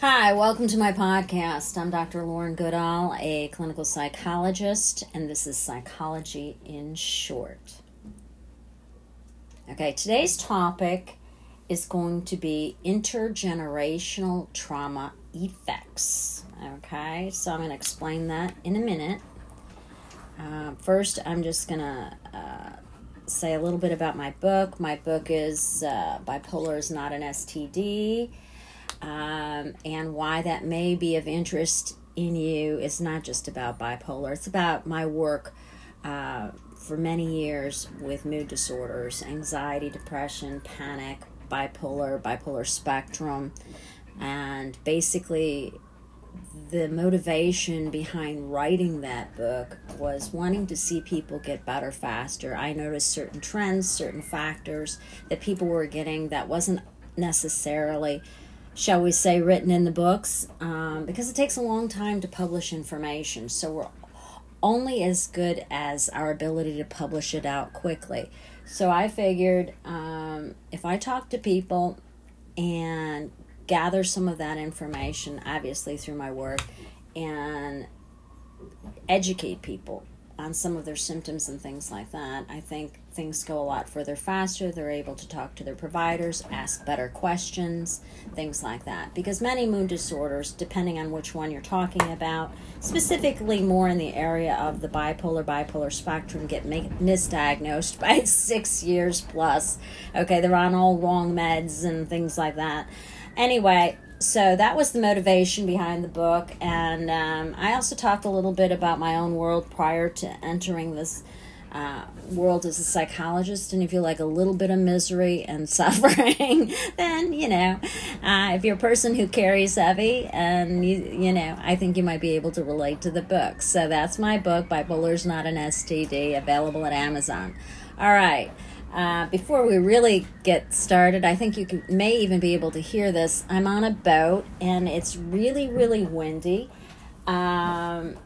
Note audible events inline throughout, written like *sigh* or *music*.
Hi, welcome to my podcast. I'm Dr. Lauren Goodall, a clinical psychologist, and this is Psychology in Short. Okay, today's topic is going to be intergenerational trauma effects. Okay, so I'm going to explain that in a minute. Uh, first, I'm just going to uh, say a little bit about my book. My book is uh, Bipolar is Not an STD um, and why that may be of interest in you is not just about bipolar, it's about my work uh, for many years with mood disorders, anxiety, depression, panic, bipolar, bipolar spectrum, and basically the motivation behind writing that book was wanting to see people get better faster. I noticed certain trends, certain factors that people were getting that wasn't necessarily shall we say, written in the books um, because it takes a long time to publish information. So we're only as good as our ability to publish it out quickly. So I figured um, if I talk to people and gather some of that information, obviously through my work, and educate people on some of their symptoms and things like that, I think things go a lot further faster. They're able to talk to their providers, ask better questions, things like that. Because many mood disorders, depending on which one you're talking about, specifically more in the area of the bipolar bipolar spectrum, get misdiagnosed *laughs* by six years plus. Okay, they're on all wrong meds and things like that. Anyway, so that was the motivation behind the book and um, i also talked a little bit about my own world prior to entering this uh, world as a psychologist and if you like a little bit of misery and *laughs* suffering then you know uh, if you're a person who carries heavy and you you know i think you might be able to relate to the book so that's my book bipolar's not an std available at amazon all right uh, before we really get started, I think you can, may even be able to hear this. I'm on a boat and it's really, really windy. Um,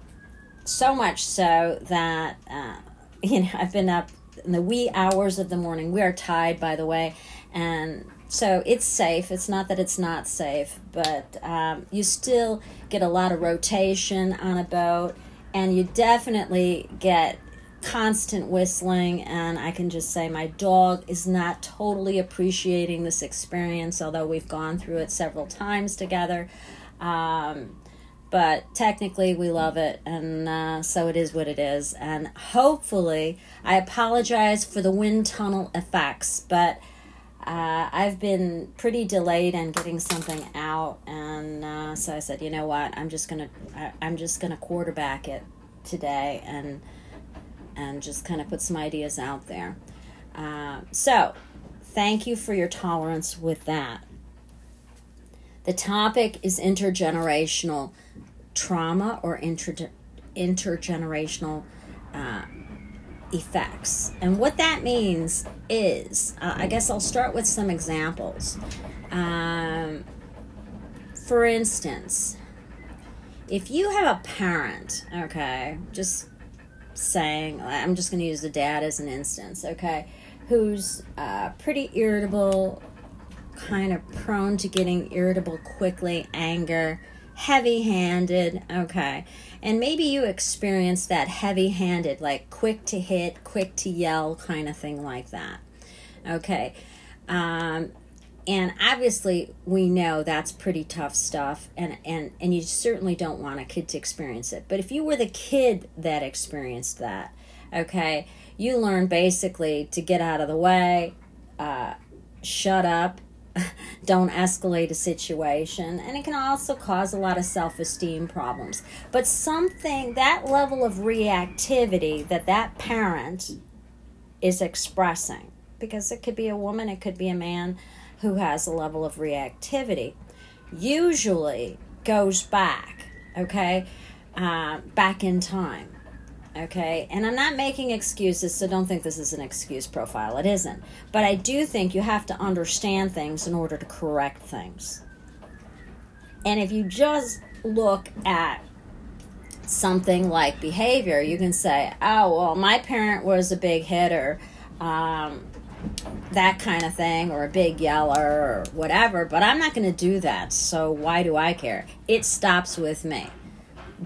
so much so that uh, *laughs* you know, I've been up in the wee hours of the morning. We are tied, by the way, and so it's safe. It's not that it's not safe, but um, you still get a lot of rotation on a boat, and you definitely get constant whistling. And I can just say my dog is not totally appreciating this experience, although we've gone through it several times together. Um, but technically we love it and uh, so it is what it is. And hopefully i apologize for the wind tunnel effects but uh, i've been pretty delayed in getting something out and uh, so i said you know what? I'm just gonna I, i'm just gonna quarterback it today and and just kind of put some ideas out there. Uh, so thank you for your tolerance with that the topic is intergenerational trauma or inter- intergenerational uh, effects. And what that means is, uh, I guess I'll start with some examples. Um, for instance, if you have a parent, okay, just saying, I'm just going to use the dad as an instance, okay, who's uh, pretty irritable, kind of prone to getting irritable quickly, anger, heavy handed. Okay. And maybe you experience that heavy handed, like quick to hit, quick to yell kind of thing like that. Okay. Um, and obviously we know that's pretty tough stuff and, and and you certainly don't want a kid to experience it but if you were the kid that experienced that okay you learn basically to get out of the way uh, shut up *laughs* don't escalate a situation and it can also cause a lot of self-esteem problems. But something that level of reactivity that that parent is expressing because it could be a woman it could be a man who has a level of reactivity usually goes back okay uh, back in time okay? And I'm not making excuses, so don't think this is an excuse profile. It isn't. But I do think you have to understand things in order to correct things. And if you just look at something like behavior, you can say, oh, well, my parent was a big hitter. Um, that kind of thing or a big yeller or whatever, but I'm not going to do that. So why do I care? It stops with me.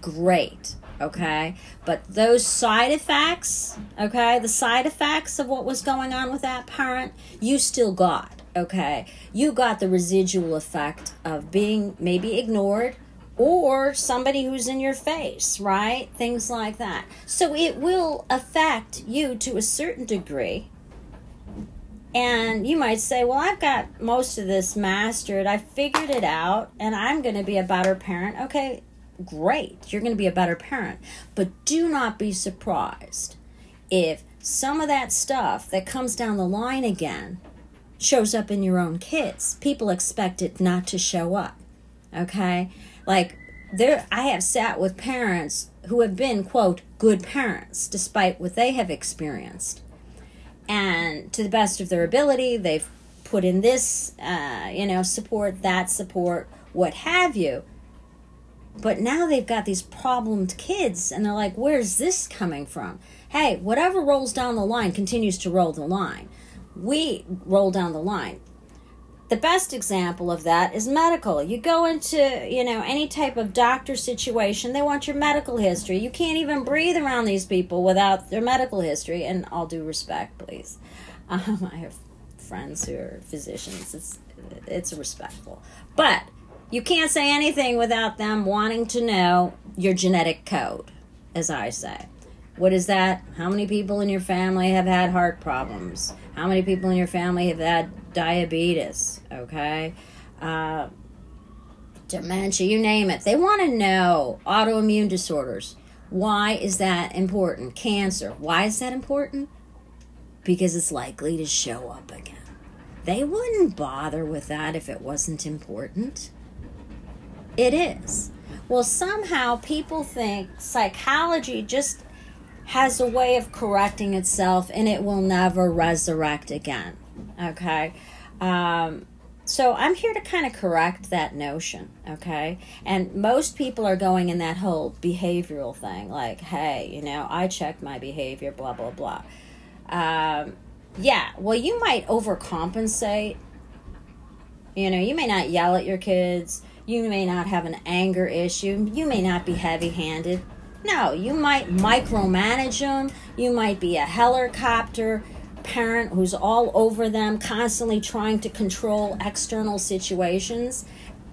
Great. Okay. But those side effects, okay, the side effects of what was going on with that parent, you still got. Okay. You got the residual effect of being maybe ignored or somebody who's in your face, right? Things like that. So it will affect you to a certain degree and you might say, Well, I've got most of this mastered. I figured it out, and I'm going to be a better parent. Okay, great. You're going to be a better parent. But do not be surprised if some of that stuff that comes down the line again shows up in your own kids. People expect it not to show up. Okay? Like, there, I have sat with parents who have been, quote, good parents despite what they have experienced and to the best of their ability they've put in this uh, you know support that support what have you but now they've got these problemed kids and they're like where's this coming from hey whatever rolls down the line continues to roll the line we roll down the line the best example of that is medical. You go into, you know, any type of doctor situation, they want your medical history. You can't even breathe around these people without their medical history. And all due respect, please. Um, *laughs* I have friends who are physicians. It's it's respectful, but you can't say anything without them wanting to know your genetic code, as I say. What is that? How many people in your family have had heart problems? How many people in your family have had diabetes? Okay. Uh, dementia, you name it. They want to know autoimmune disorders. Why is that important? Cancer. Why is that important? Because it's likely to show up again. They wouldn't bother with that if it wasn't important. It is. Well, somehow people think psychology just has a way of correcting itself and it will never resurrect again. Okay? Um, so I'm here to kind of correct that notion, okay? And most people are going in that whole behavioral thing, like, hey, you know, I checked my behavior, blah, blah, blah. Um, yeah, well, you might overcompensate. You know, you may not yell at your kids. You may not have an anger issue. You may not be heavy handed no, you might micromanage them. You might be a helicopter parent who's all over them, constantly trying to control external situations.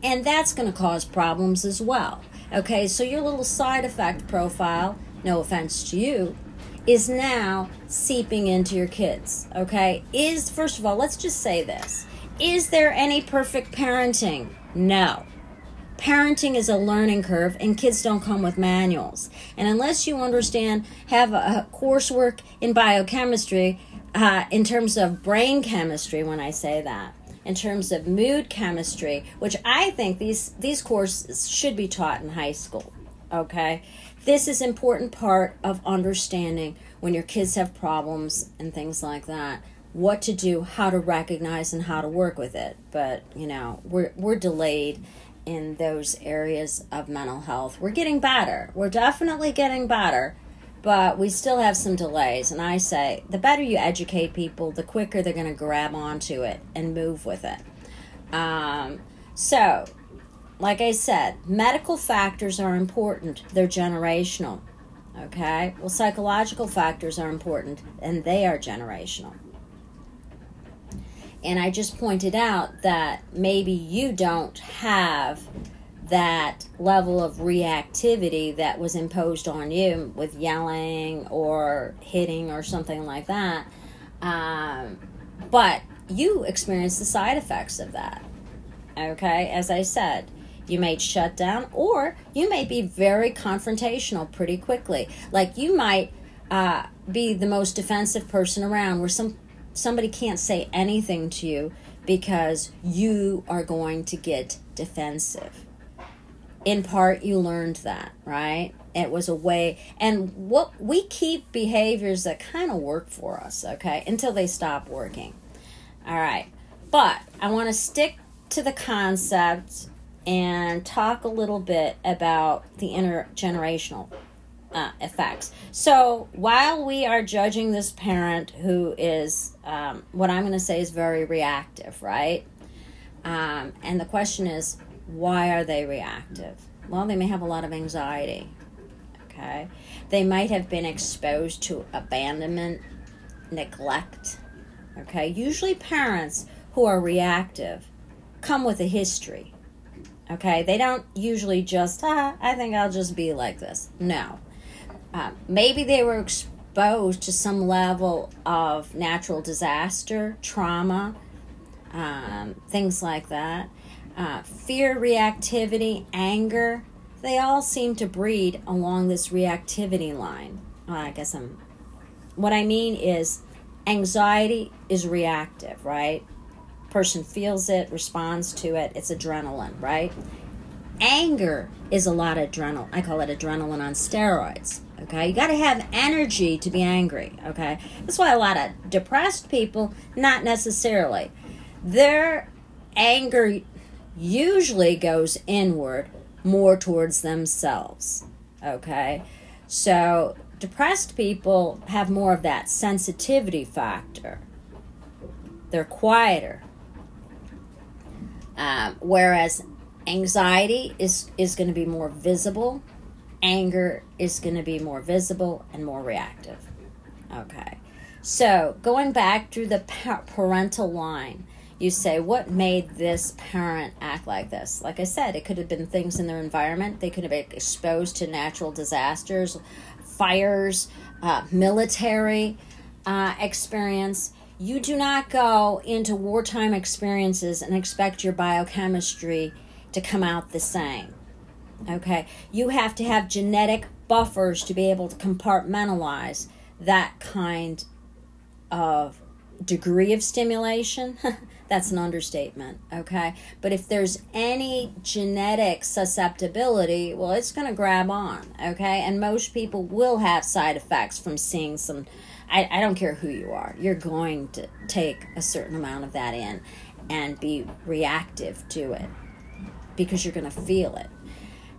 And that's going to cause problems as well. Okay, so your little side effect profile, no offense to you, is now seeping into your kids. Okay, is, first of all, let's just say this Is there any perfect parenting? No. Parenting is a learning curve, and kids don't come with manuals. And unless you understand, have a, coursework in biochemistry, uh, in terms of brain chemistry, when I say that, in terms of mood chemistry, which I think these these courses should be taught in high school. Okay, this is important part of understanding when your kids have problems and things like that what to do how to recognize and how to work with it but you know we're we're delayed in those areas of mental health. We're getting better. We're definitely getting better, but we still have some delays. And I say the better you educate people, the quicker they're going to grab onto it and move with it. Um, so, like I said, medical factors are important, they're generational. Okay? Well, psychological factors are important, and they are generational. And I just pointed out that maybe you don't have that level of reactivity that was imposed on you with yelling or hitting or something like that. Um, but you experience the side effects of that. Okay, as I said, you may shut down or you may be very confrontational pretty quickly. Like you might uh, be the most defensive person around, where some somebody can't say anything to you because you are going to get defensive. In part, you learned that, right? It was a way, and what we keep behaviors that kind of work for us, okay, until they stop working. All right, but I want to stick to the concept and talk a little bit about the intergenerational uh, effects. So while we are judging this parent who is, um, what I'm going to say is very reactive, right? Um, and the question is, why are they reactive? Well, they may have a lot of anxiety. Okay. They might have been exposed to abandonment, neglect. Okay. Usually, parents who are reactive come with a history. Okay. They don't usually just, ah, I think I'll just be like this. No. Uh, maybe they were exposed to some level of natural disaster, trauma, um, things like that. Uh, fear, reactivity, anger, they all seem to breed along this reactivity line. Uh, I guess I'm. What I mean is, anxiety is reactive, right? Person feels it, responds to it. It's adrenaline, right? Anger is a lot of adrenaline. I call it adrenaline on steroids. Okay, you got to have energy to be angry. Okay, that's why a lot of depressed people, not necessarily, their anger usually goes inward more towards themselves. Okay? So, depressed people have more of that sensitivity factor. They're quieter. Um, whereas anxiety is, is going to be more visible, anger is going to be more visible and more reactive. Okay. So, going back through the parental line, you say, what made this parent act like this? Like I said, it could have been things in their environment. They could have been exposed to natural disasters, fires, uh, military uh, experience. You do not go into wartime experiences and expect your biochemistry to come out the same. Okay? You have to have genetic buffers to be able to compartmentalize that kind of degree of stimulation. *laughs* that's an understatement, okay? But if there's any genetic susceptibility, well, it's going to grab on, okay? And most people will have side effects from seeing some. I, I don't care who you are, you're going to take a certain amount of that in and be reactive to it because you're going to feel it.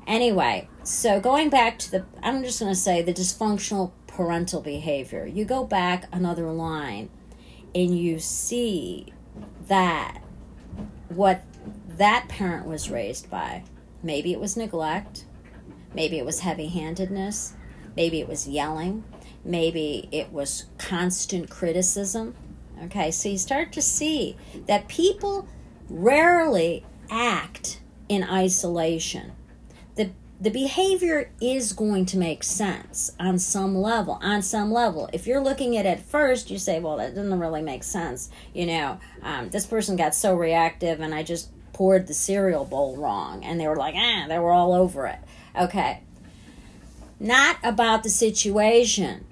Anyway, so going back to the, I'm just going to say the dysfunctional parental behavior. You go back another line and you see that what that parent was raised by. Maybe it was neglect, maybe it was heavy handedness, maybe it was yelling, maybe it was constant criticism. Okay, so you start to see that people rarely act in isolation the behavior is going to make sense on some level on some level. If you're looking at it first you say well that doesn't really make sense you know. Um, this person got so reactive and i just poured the cereal bowl wrong and they were like ah they were all over it. Okay. Not about the situation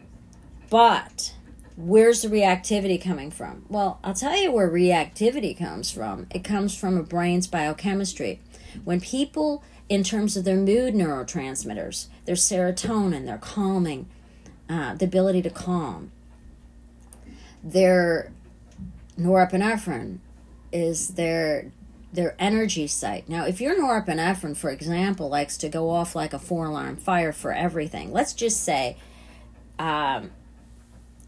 but where's the reactivity coming from? Well i'll tell you where reactivity comes from. It comes from a brain's biochemistry. When people in terms of their mood neurotransmitters, their serotonin, their calming, uh, the ability to calm. Their norepinephrine is their their energy site. Now, if your norepinephrine, for example, likes to go off like a four alarm fire for everything, let's just say, um,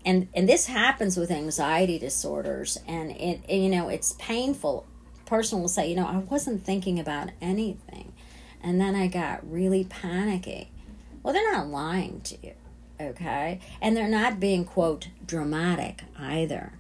and and this happens with anxiety disorders, and it, you know it's painful. Person will say, you know, I wasn't thinking about anything and then I got really panicky. Well, they're not lying to you, okay? And they're not being, quote, dramatic either.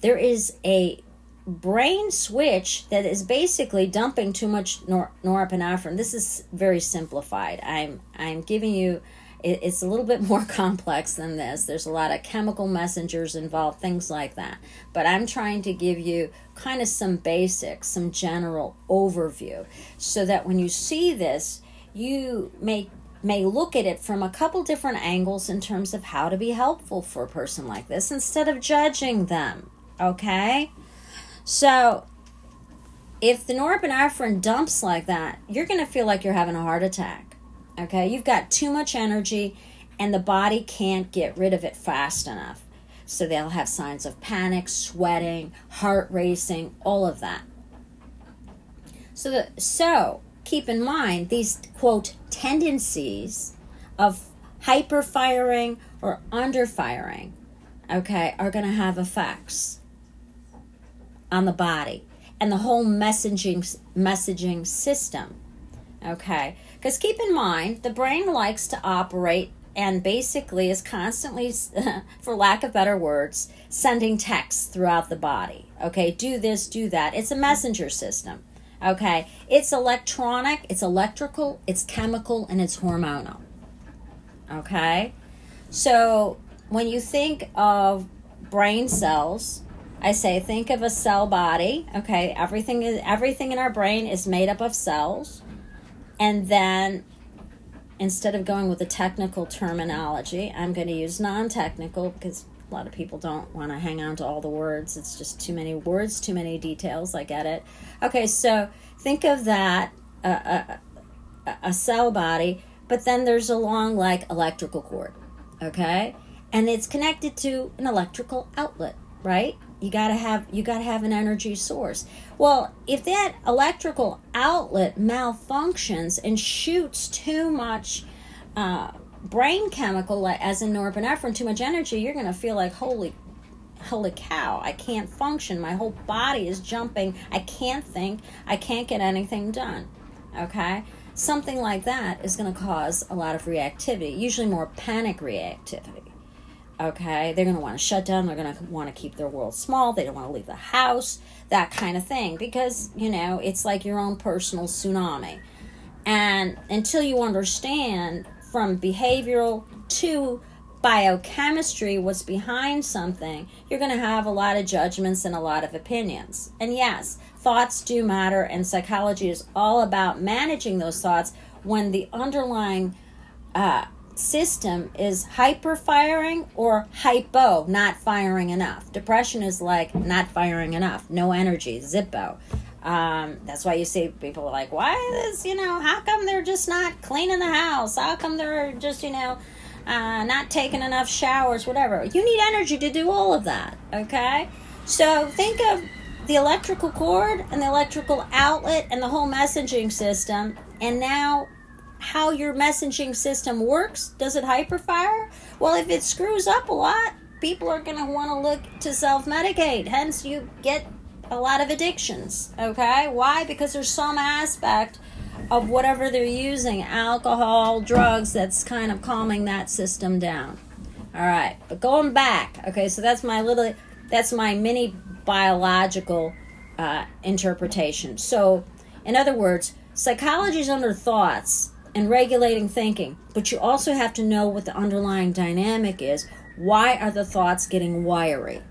There is a brain switch that is basically dumping too much nor- norepinephrine. This is very simplified. I'm I'm giving you it, it's a little bit more *laughs* complex than this. There's a lot of chemical messengers involved, things like that. But I'm trying to give you kind of some basics, some general overview, so that when you see this, you may may look at it from a couple different angles in terms of how to be helpful for a person like this instead of judging them. Okay? So if the norepinephrine dumps like that, you're going to feel like you're having a heart attack. Okay, you've got too much energy and the body can't get rid of it fast enough. So they'll have signs of panic, sweating, heart racing, all of that. So, the, so keep in mind these quote tendencies of hyper firing or under firing, okay, are going to have effects on the body and the whole messaging messaging system. Okay? Because keep in mind, the brain likes to operate and basically is constantly, *laughs* for lack of better words, sending texts throughout the body. Okay, do this, do that. It's a messenger system. Okay, it's electronic, it's electrical, it's chemical, and it's hormonal. Okay, so when you think of brain cells, I say think of a cell body. Okay, everything is everything in our brain is made up of cells, and then instead of going with the technical terminology, I'm going to use non technical because a lot of people don't want to hang on to all the words. It's just too many words, too many details. I get it. Okay, so think of that uh, a, a cell body, but then there's a long, like, electrical cord, okay? And it's connected to an electrical outlet, right? You got to have you got to have an energy source. Well if that electrical outlet malfunctions and shoots too much uh, brain chemical as in norepinephrine too much energy you're going to feel like holy holy cow i can't function. My whole body is jumping. I can't think. I can't get anything done okay? Something like that is going to cause a lot of reactivity usually more panic reactivity okay? They're going to want to shut down they're going to want to keep their world small they don't want to leave the house that kind of thing because you know it's like your own personal tsunami. And until you understand from behavioral to biochemistry what's behind something you're going to have a lot of judgments and a lot of opinions. And yes thoughts do matter and psychology is all about managing those thoughts when the underlying uh, system is hyper firing or hypo, not firing enough. Depression is like not firing enough, no energy, zippo. Um, that's why you see people like, why is, this, you know, how come they're just not cleaning the house? How come they're just, you know, uh, not taking enough showers, whatever. You need energy to do all of that, okay? So think of the electrical cord and the electrical outlet and the whole messaging system, and now how your messaging system works. Does it hyperfire? Well, if it screws up a lot, people are going to want to look to self medicate. Hence, you get a lot of addictions. Okay? Why? Because there's some aspect of whatever they're using alcohol, drugs that's kind of calming that system down. All right. But going back, okay, so that's my little, that's my mini biological uh, interpretation. So, in other words, psychology is under thoughts and regulating thinking, but you also have to know what the underlying dynamic is. Why are the thoughts getting wiry?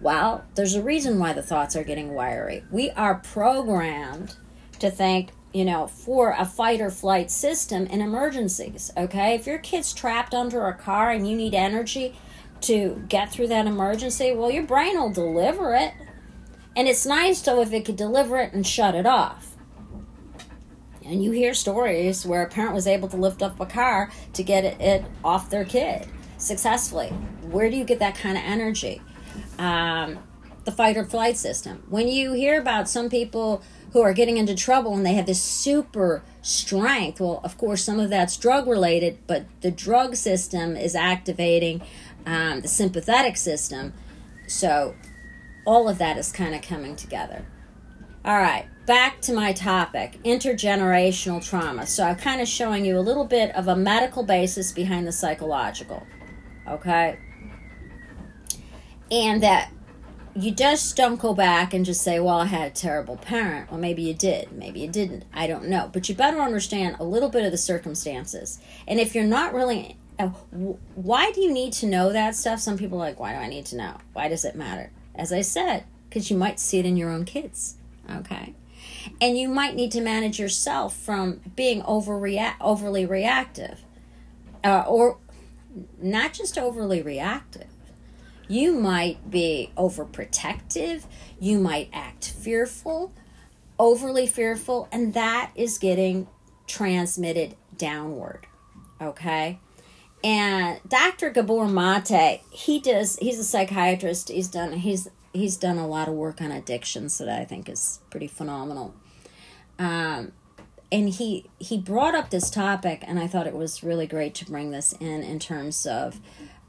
Well, there's a reason why the thoughts are getting wiry. We are programmed to think, you know, for a fight or flight system in emergencies, okay? If your kid's trapped under a car and you need energy to get through that emergency, well, your brain will deliver it. And it's nice, though, if it could deliver it and shut it off. And you hear stories where a parent was able to lift up a car to get it, off their kid successfully. Where do you get that kind of energy? Um, the fight or flight system. When you hear about some people who are getting into trouble and they have this super strength, well, of course, some of that's drug related, but the drug system is activating um, the sympathetic system. So all of that is kind of coming together. All right back to my topic intergenerational trauma. So I'm kind of showing you a little bit of a medical basis behind the psychological. Okay? And that you just don't go back and just say, well, I had a terrible parent. Well, maybe you did. Maybe you didn't. I don't know. But you better understand a little bit of the circumstances. And if you're not really. Uh, why do you need to know that stuff? Some people are like, why do I need to know? Why does it matter? As I said, because you might see it in your own kids. Okay? And you might need to manage yourself from being overreact overly reactive uh, or not just overly reactive. You might be overprotective. You might act fearful overly fearful and that is getting transmitted downward okay? And dr gabor mate he does he's a psychiatrist. He's done he's he's done a lot of work on addictions that I think is pretty phenomenal. Um, and he he brought up this topic, and I thought it was really great to bring this in in terms of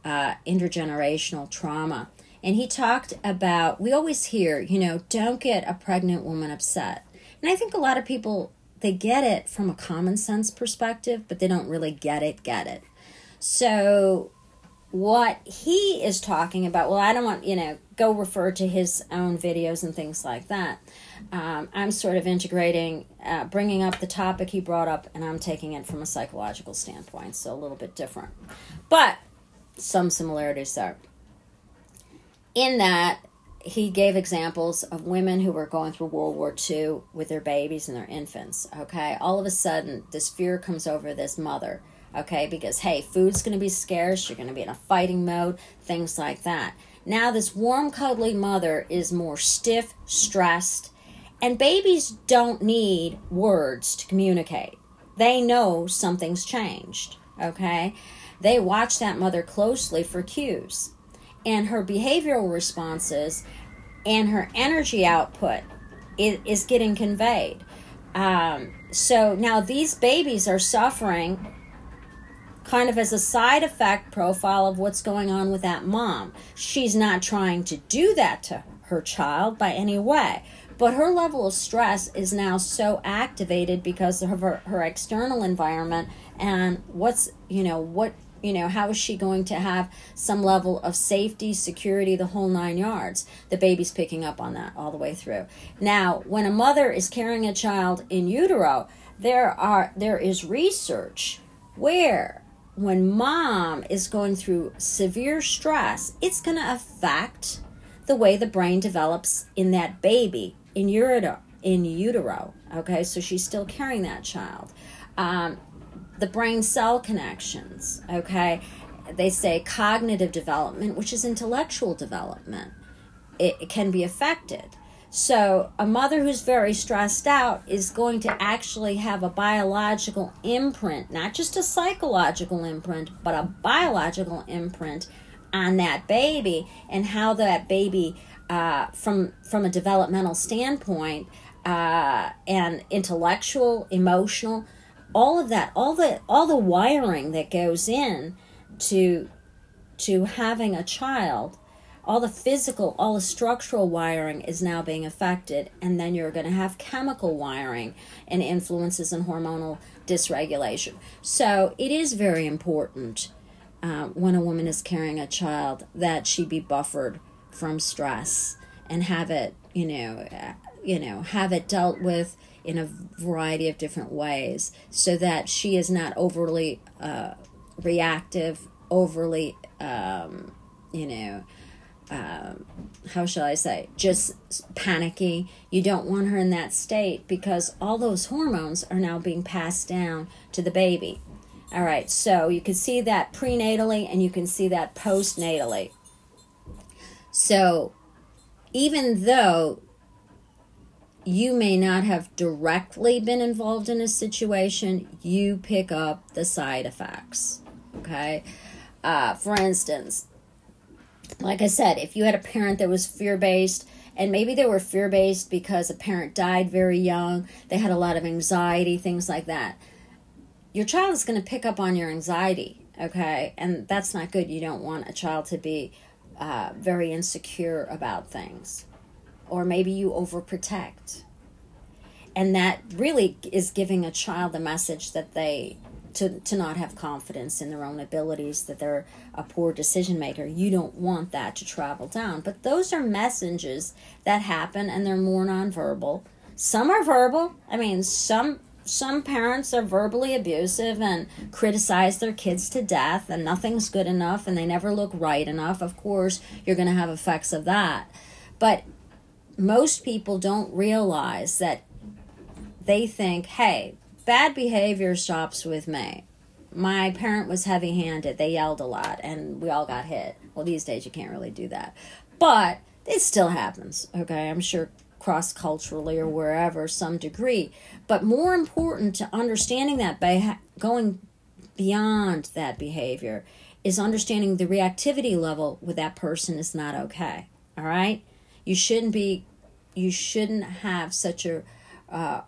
uh, intergenerational trauma. And he talked about we always hear, you know, don't get a pregnant woman upset. And I think a lot of people they get it from a common sense perspective, but they don't really get it, get it. So what he is talking about, well, I don't want, you know, go refer to his own videos and things like that. Um, I'm sort of integrating, uh, bringing up the topic he brought up, and I'm taking it from a psychological standpoint, so a little bit different. But some similarities there. In that, he gave examples of women who were going through World War II with their babies and their infants. Okay, all of a sudden, this fear comes over this mother. Okay, because hey, food's going to be scarce, you're going to be in a fighting mode, things like that. Now, this warm, cuddly mother is more stiff, stressed, and babies don't need words to communicate. They know something's changed. Okay, they watch that mother closely for cues and her behavioral responses and her energy output is, getting conveyed. Um, so now these babies are suffering kind of as a side effect profile of what's going on with that mom. She's not trying to do that to her child by any way, but her level of stress is now so activated because of her, her external environment and what's, you know, what you know how is she going to have some level of safety security the whole nine yards the baby's picking up on that all the way through now when a mother is carrying a child in utero there are there is research where when mom is going through severe stress it's going to affect the way the brain develops in that baby in utero in utero okay so she's still carrying that child um, the brain cell connections, okay? They say cognitive development, which is intellectual development, it, it can be affected. So, a mother who's very stressed out is going to actually have a biological imprint, not just a psychological imprint, but a biological imprint on that baby and how that baby, uh, from from a developmental standpoint, uh, and intellectual, emotional, all of that all the all the wiring that goes in to to having a child all the physical all the structural wiring is now being affected and then you're going to have chemical wiring and influences and hormonal dysregulation. So it is very important uh, when a woman is carrying a child that she be buffered from stress and have it you know uh, you know have it dealt with in a variety of different ways so that she is not overly uh, reactive, overly, um, you know, um, how shall I say, just panicky. You don't want her in that state because all those hormones are now being passed down to the baby. All right, so you can see that prenatally and you can see that postnatally. So even though you may not have directly been involved in a situation, you pick up the side effects. Okay? Uh, for instance, like I said, if you had a parent that was fear based, and maybe they were fear based because a parent died very young, they had a lot of anxiety, things like that. Your child is going to pick up on your anxiety, okay? And that's not good. You don't want a child to be uh, very insecure about things or maybe you overprotect. And that really is giving a child a message that they to, to not have confidence in their own abilities, that they're a poor decision maker. You don't want that to travel down. But those are messages that happen and they're more nonverbal. Some are verbal. I mean, some some parents are verbally abusive and criticize their kids to death and nothing's good enough and they never look right enough. Of course, you're going to have effects of that. But most people don't realize that they think, hey, bad behavior stops with me. My parent was heavy handed. They yelled a lot and we all got hit. Well, these days you can't really do that. But it still happens, okay? I'm sure cross culturally or wherever, some degree. But more important to understanding that, by going beyond that behavior, is understanding the reactivity level with that person is not okay. All right? you shouldn't be you shouldn't have such a uh,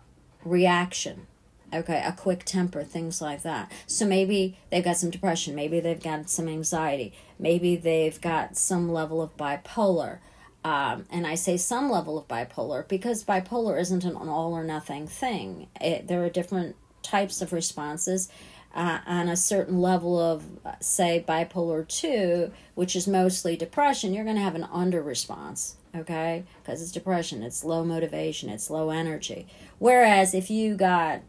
reaction okay a quick temper things like that. So maybe they've got some depression maybe they've got some anxiety maybe they've got some level of bipolar. Um, and i say some level of bipolar because bipolar isn't an all or nothing thing. It, there are different types of responses uh, on a certain level of say bipolar 2 which is mostly depression you're going to have an under response okay? Because it's depression it's low motivation it's low energy. Whereas if you got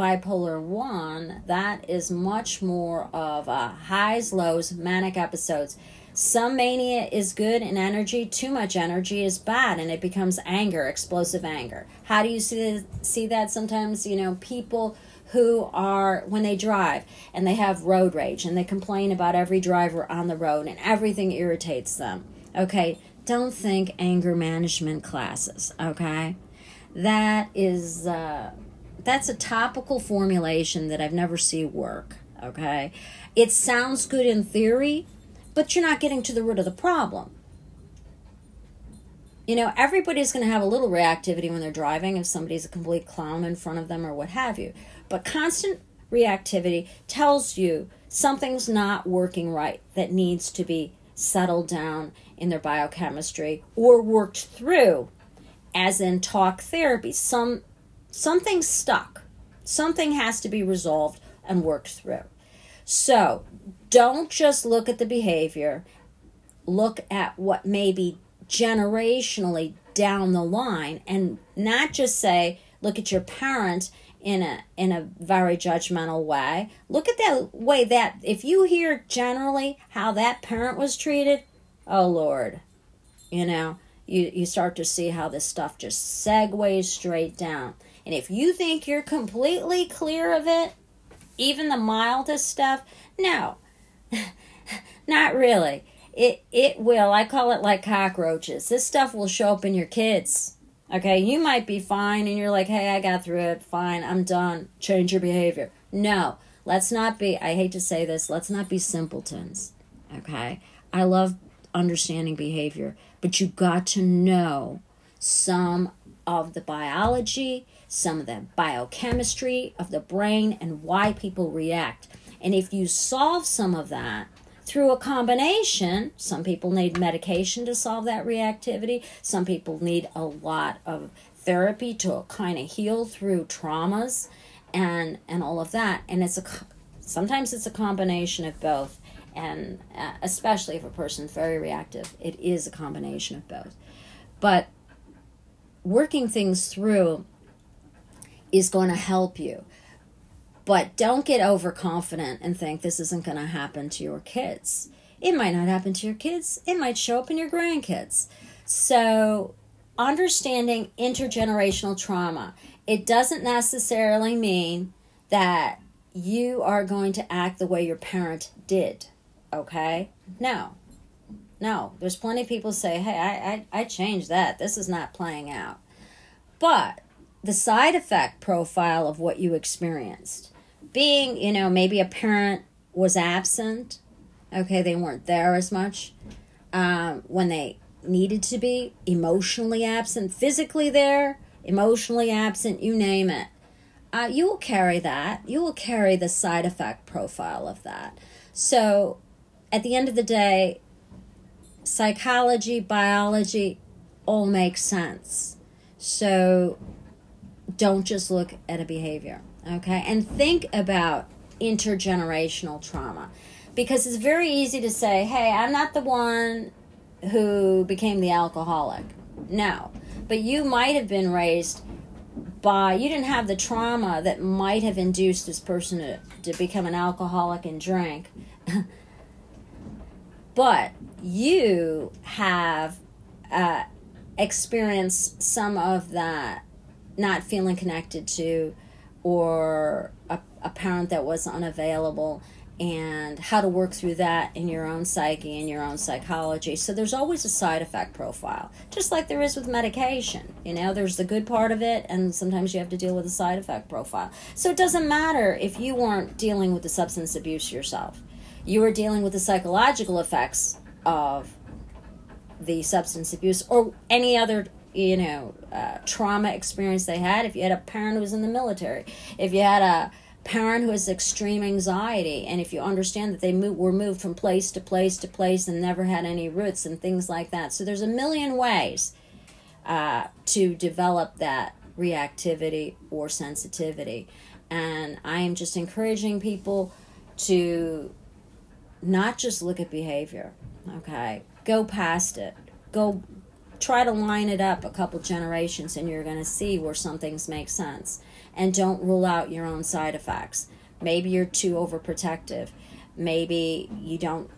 bipolar 1, that is much more of a highs, lows, manic episodes. Some mania is good in energy, too much energy is bad, and it becomes anger, explosive anger. How do you see, see that? Sometimes, you know, people who are, when they drive and they have road rage and they complain about every driver on the road and everything irritates them. Okay, don't think anger management classes, okay? That is. Uh, that's a topical formulation that I've never seen work. Okay, it sounds good in theory, but you're not getting to the root of the problem. You know, everybody's going to have a little reactivity when they're driving if somebody's a complete clown in front of them or what have you. But constant reactivity tells you something's not working right that needs to be settled down in their biochemistry or worked through as in talk therapy some something's stuck. Something has to be resolved and worked through. So don't just look at the behavior, look at what may be generationally down the line and not just say, look at your parent in a in a very judgmental way. Look at that way that if you hear generally how that parent was treated, oh Lord, you know, you, you start to see how this stuff just segues straight down. And if you think you're completely clear of it, even the mildest stuff, no, *laughs* not really. It it will. I call it like cockroaches. This stuff will show up in your kids. Okay, you might be fine and you're like, hey, I got through it. Fine, I'm done. Change your behavior. No, let's not be, I hate to say this, let's not be simpletons. Okay, I love understanding behavior, but you got to know some of the biology, some of the biochemistry of the brain, and why people react. And if you solve some of that through a combination, some people need medication to solve that reactivity, some people need a lot of therapy to kind of heal through traumas and and all of that. And it's a sometimes it's a combination of both. And uh, especially if a person's very reactive it is a combination of both. But working things through is going to help you. But don't get overconfident and think this isn't going to happen to your kids. It might not happen to your kids, it might show up in your grandkids. So, understanding intergenerational trauma, it doesn't necessarily mean that you are going to act the way your parent did. Okay? No. No. There's plenty of people say, hey, I, I, I changed that. This is not playing out. But the side effect profile of what you experienced. Being, you know, maybe a parent was absent, okay, they weren't there as much um, when they needed to be, emotionally absent, physically there, emotionally absent, you name it. Uh, you will carry that. You will carry the side effect profile of that. So, at the end of the day, psychology, biology all makes sense. So, don't just look at a behavior, okay? And think about intergenerational trauma because it's very easy to say, hey, I'm not the one who became the alcoholic. No. But you might have been raised by, you didn't have the trauma that might have induced this person to, to become an alcoholic and drink. *laughs* but you have uh, experienced some of that not feeling connected to or a, a parent that was unavailable and how to work through that in your own psyche and your own psychology. So there's always a side effect profile, just like there is with medication. You know, there's the good part of it, and sometimes you have to deal with a side effect profile. So it doesn't matter if you weren't dealing with the substance abuse yourself, you were dealing with the psychological effects of the substance abuse or any other you know uh, trauma experience they had if you had a parent who was in the military if you had a parent who has extreme anxiety and if you understand that they move, were moved from place to place to place and never had any roots and things like that. So there's a million ways uh, to develop that reactivity or sensitivity. And i am just encouraging people to not just look at behavior okay? Go past it. Go try to line it up a couple generations and you're going to see where some things make sense. And don't rule out your own side effects. Maybe you're too overprotective. Maybe you don't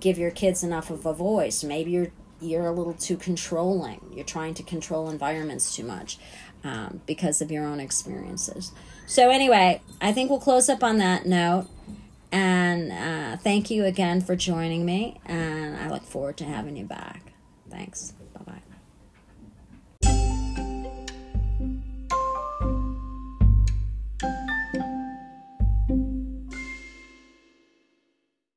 give your kids enough of a voice. Maybe you're you're a little too controlling. You're trying to control environments too much um, because of your own experiences. So anyway i think we'll close up on that note. And uh, thank you again for joining me. And i look forward to having you back. Thanks